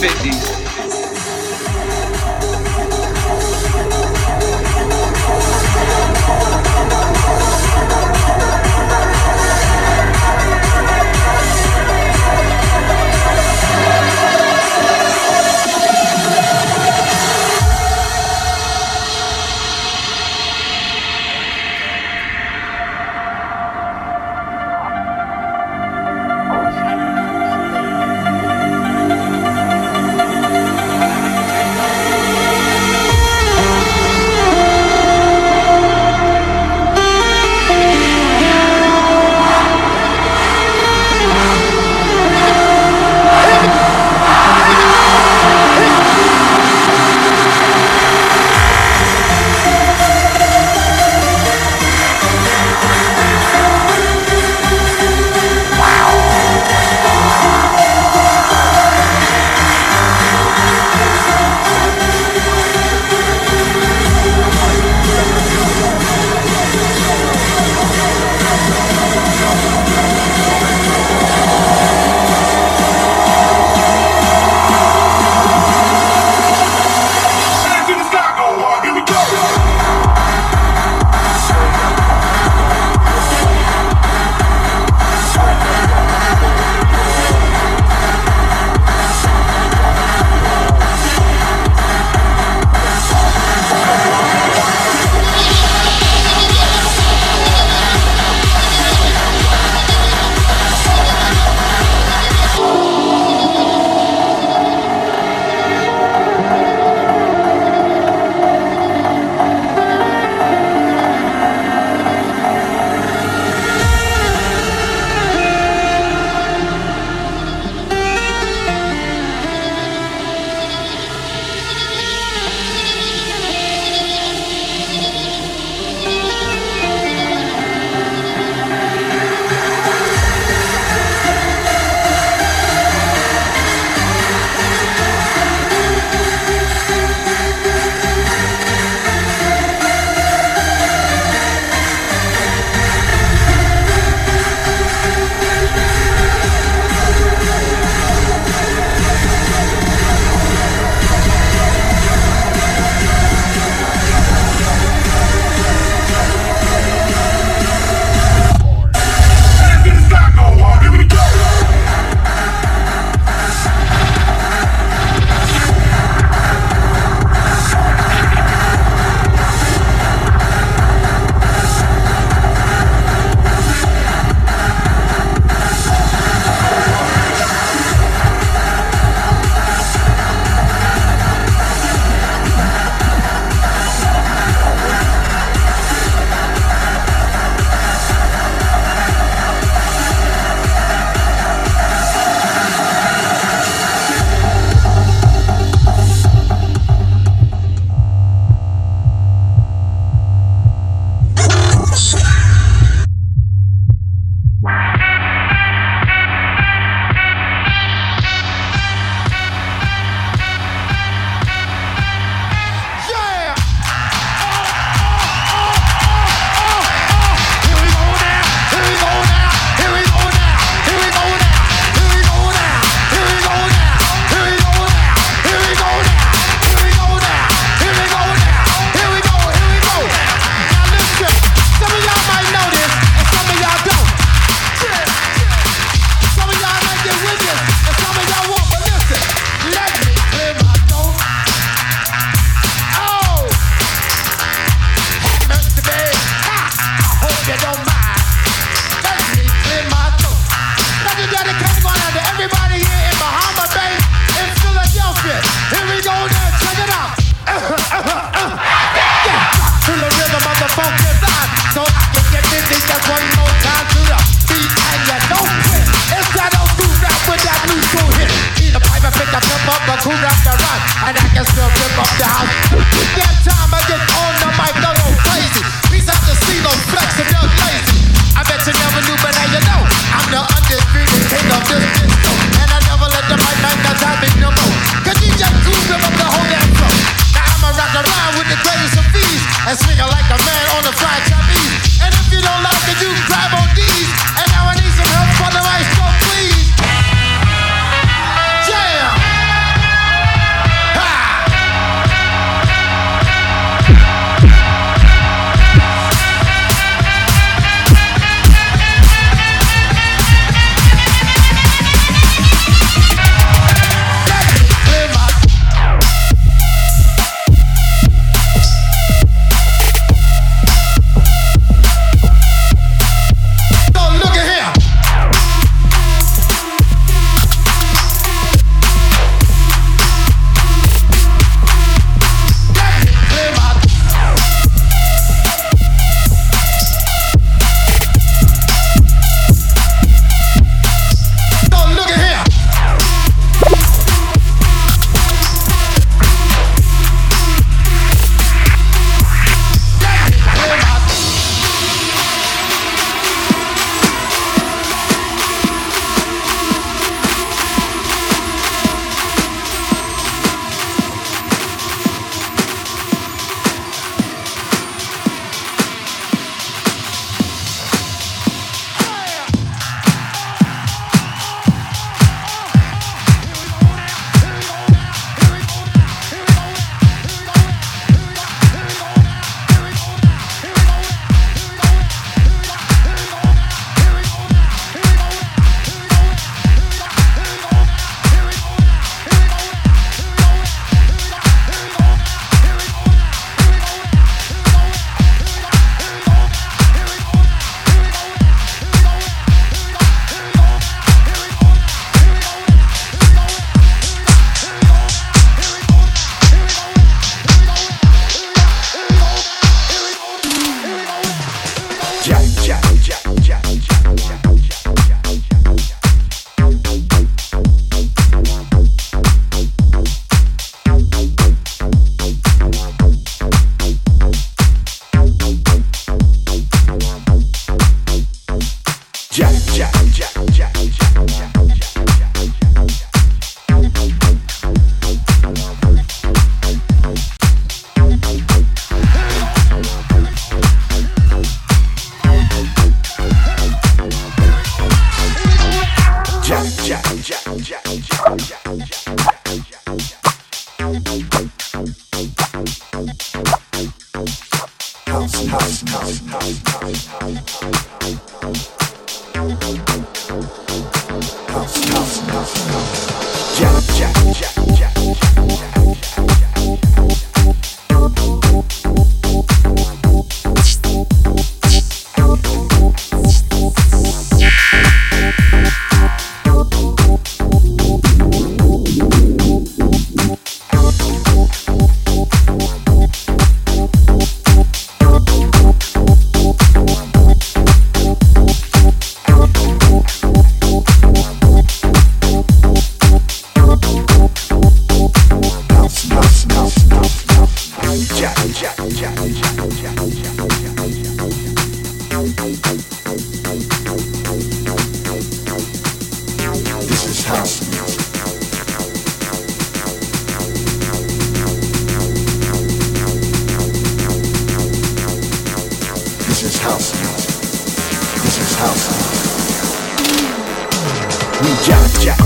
50s. house. This is house. We jack jack.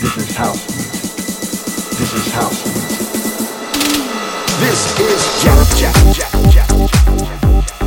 This is house. This is house. This is Jack Jack Jack Jack Jack.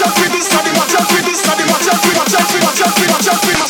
watch out for this, study, watch out for this, study, watch out for, watch out for, watch out for, watch out for.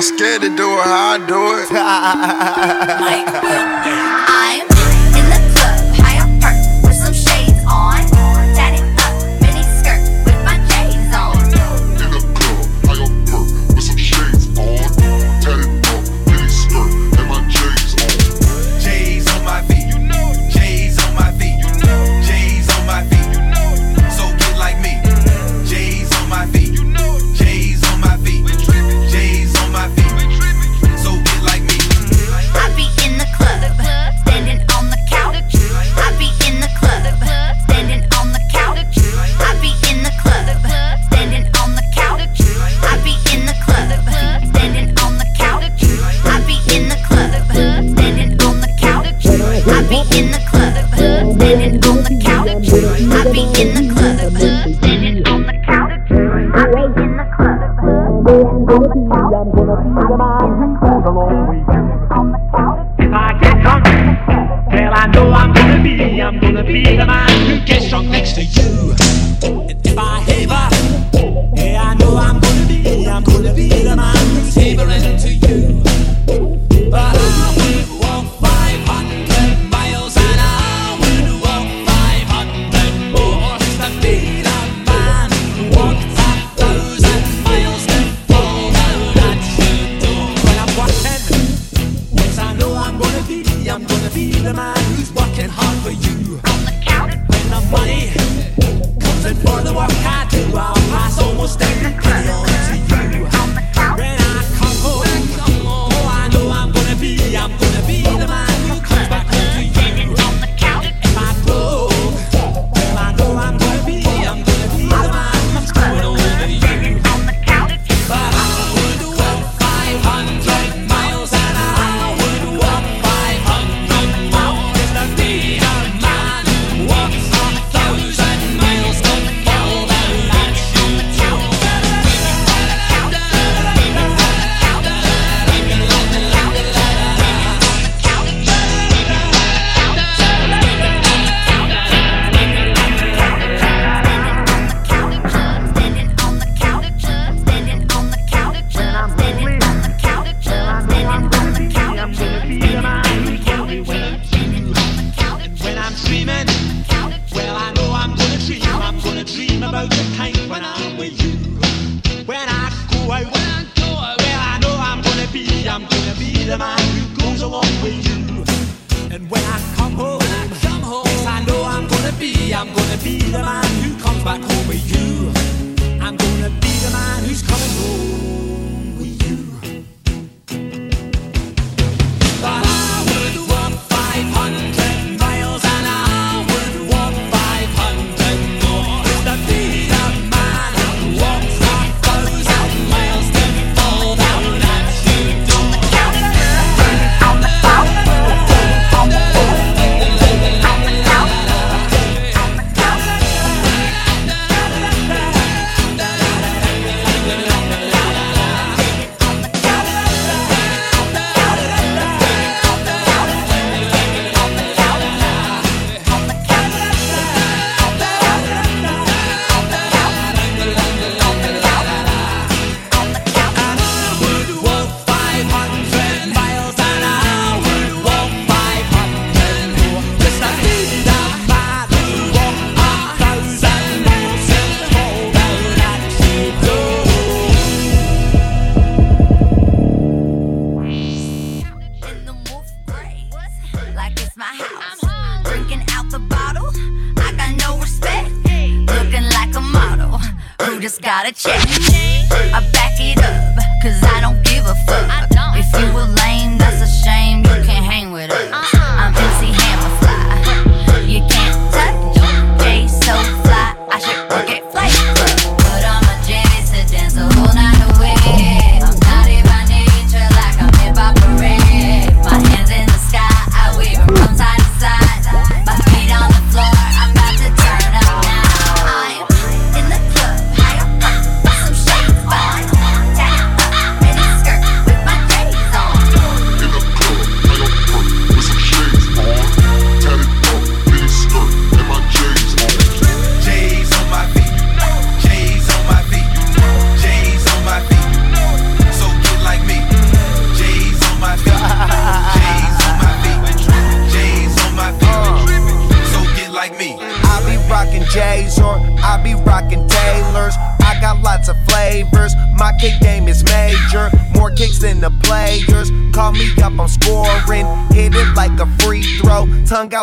scared to do it how I do it. Mike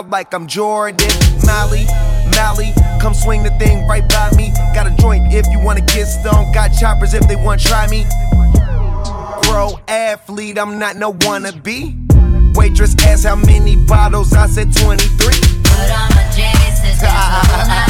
like I'm Jordan. Molly, Molly, come swing the thing right by me. Got a joint if you wanna get stoned. Got choppers if they wanna try me. Pro athlete, I'm not no wannabe. Waitress asked how many bottles, I said 23. But I'm a genius,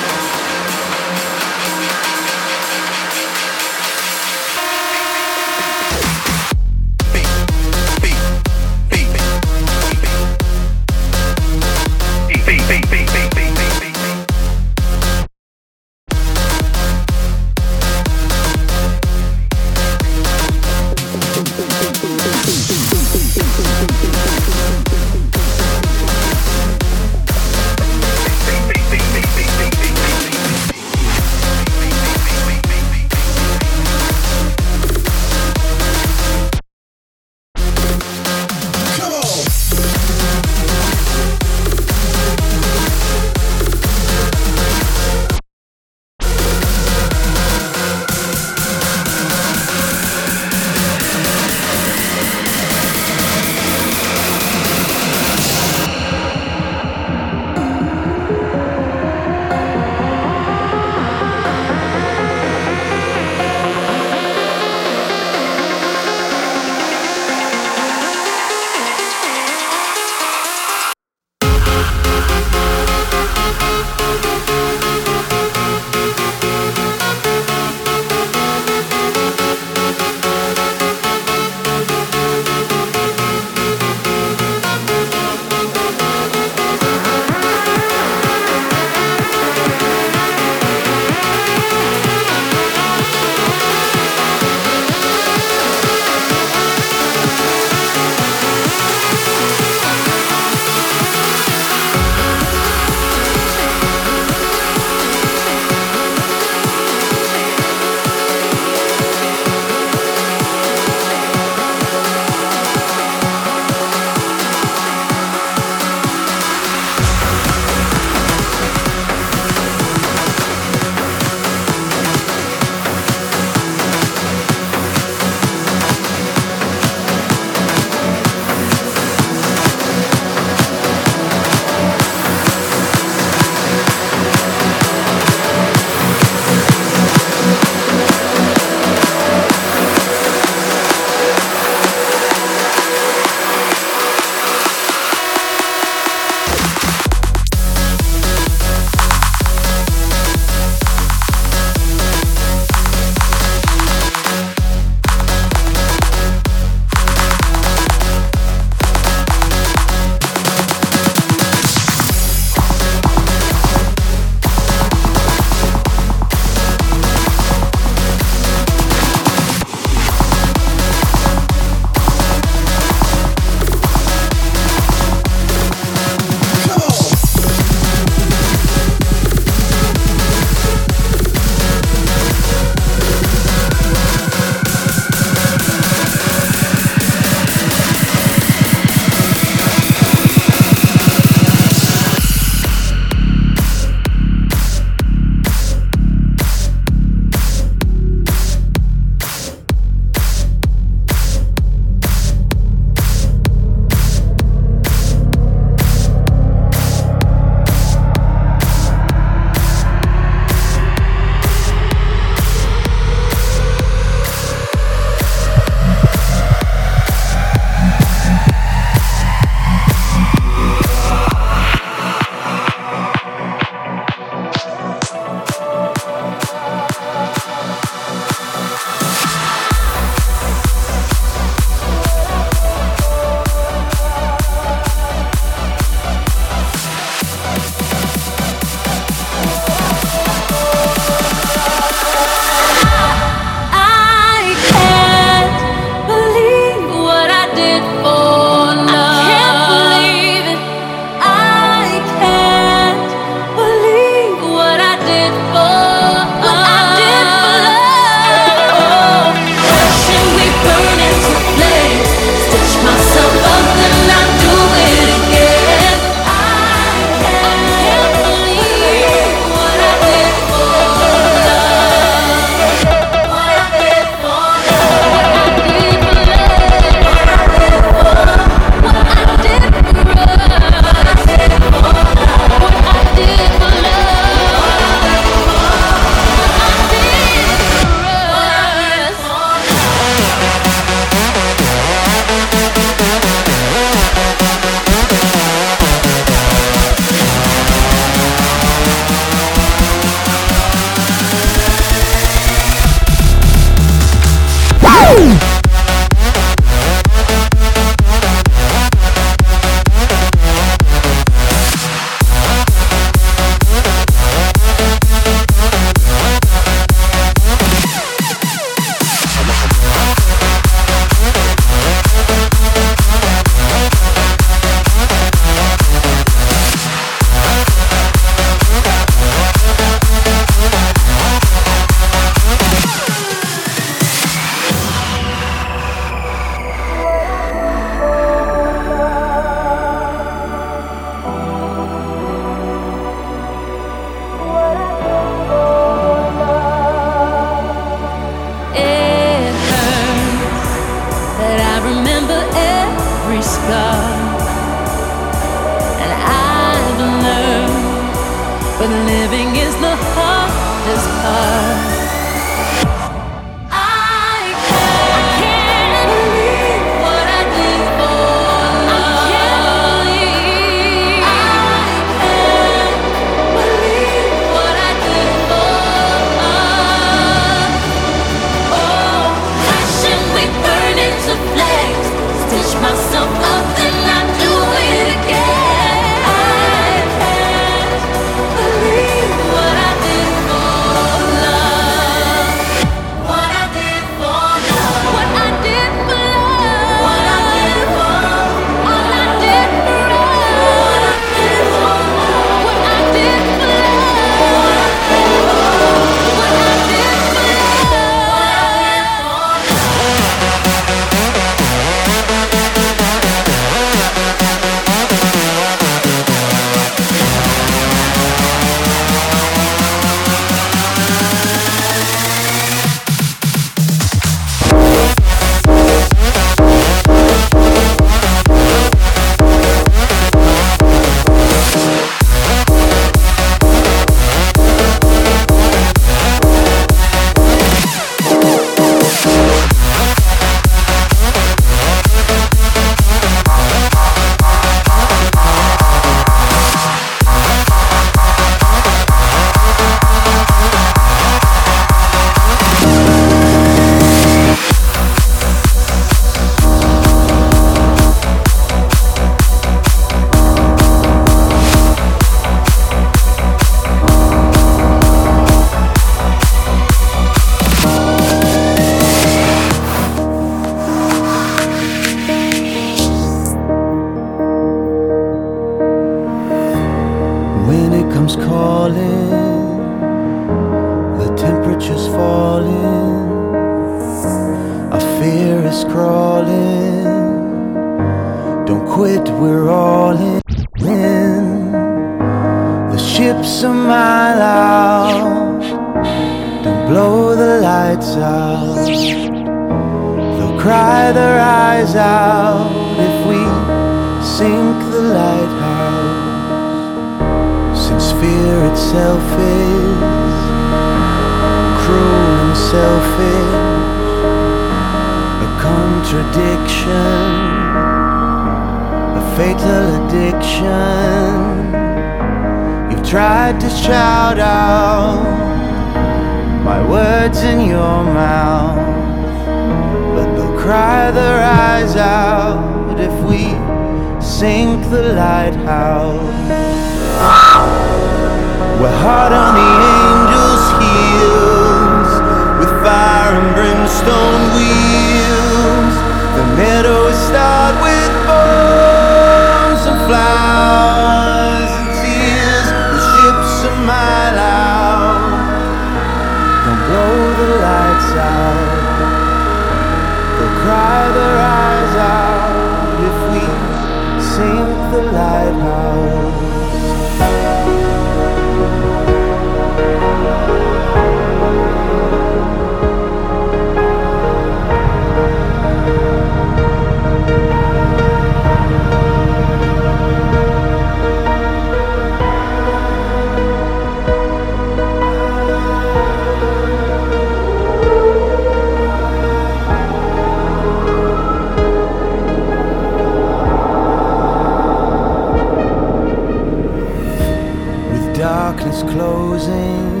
darkness closing,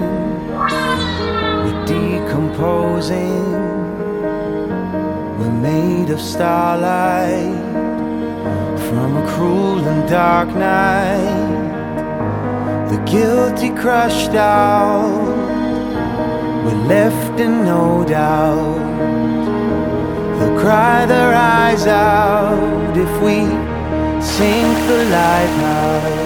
we're decomposing. We're made of starlight from a cruel and dark night. The guilty crushed out, we're left in no doubt. They'll cry their eyes out if we sink the lighthouse.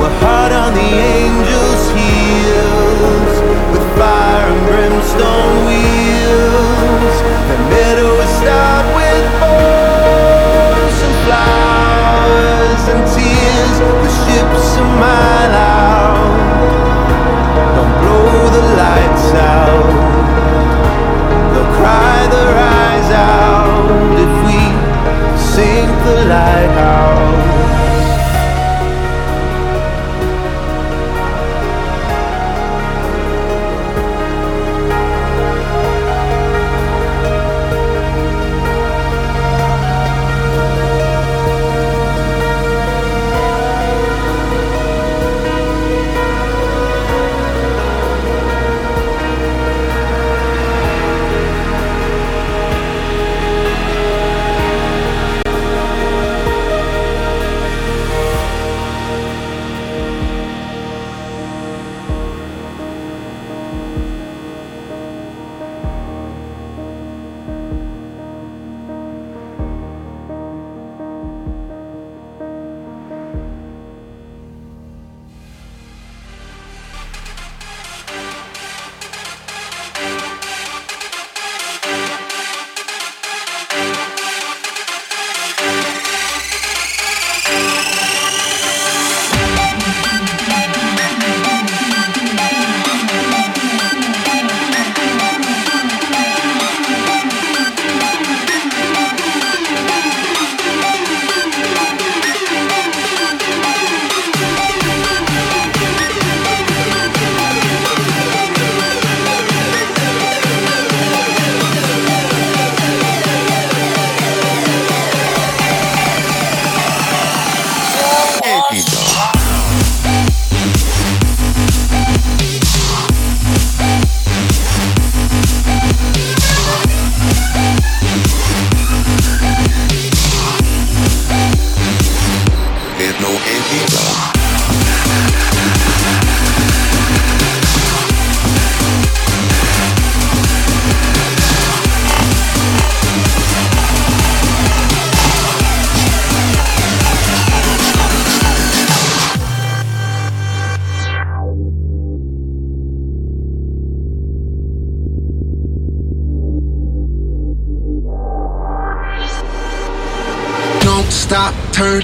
We're hard on the angels' heels with fire and brimstone wheels. The meadow is starred with bows and flowers and tears. The ships a mile out. Don't blow the lights out. They'll cry their eyes out if we sink the lighthouse.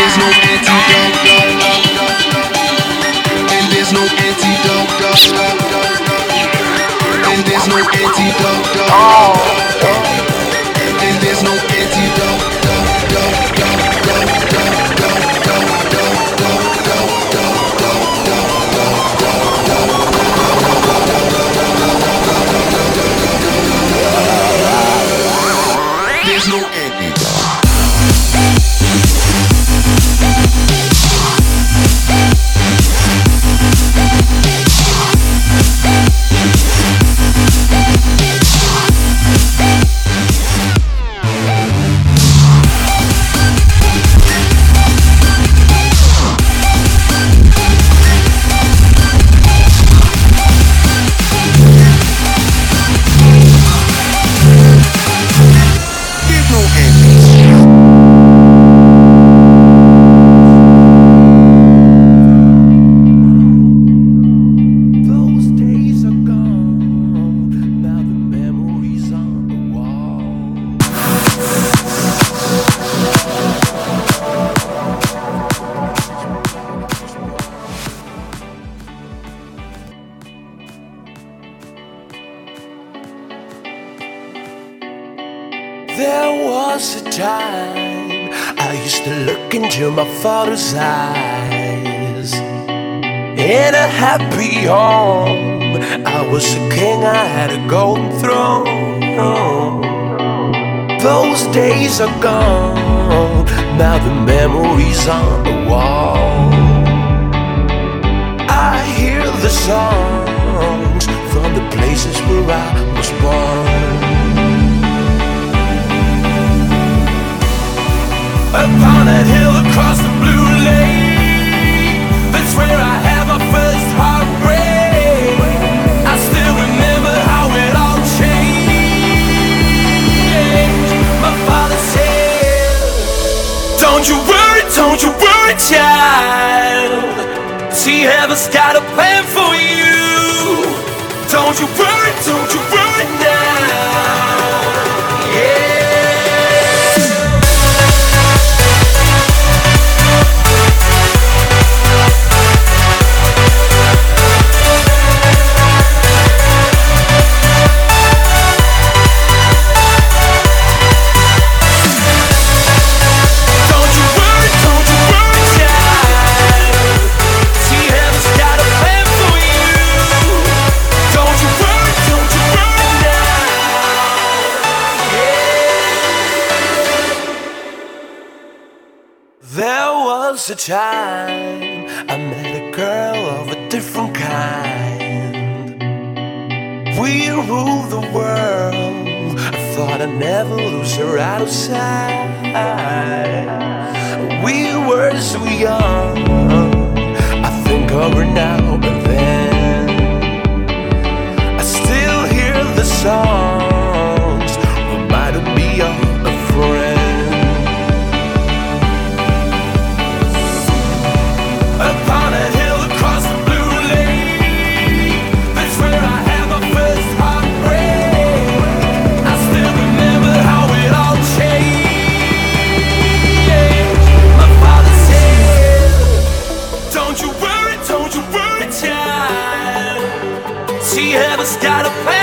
there's no antidote. And there's no antidote. And there's no antidote. And there's no antidote. A time I met a girl of a different kind. We ruled the world. I thought I'd never lose her out of sight. We were so young. I think of her now and then. I still hear the songs See, heaven's got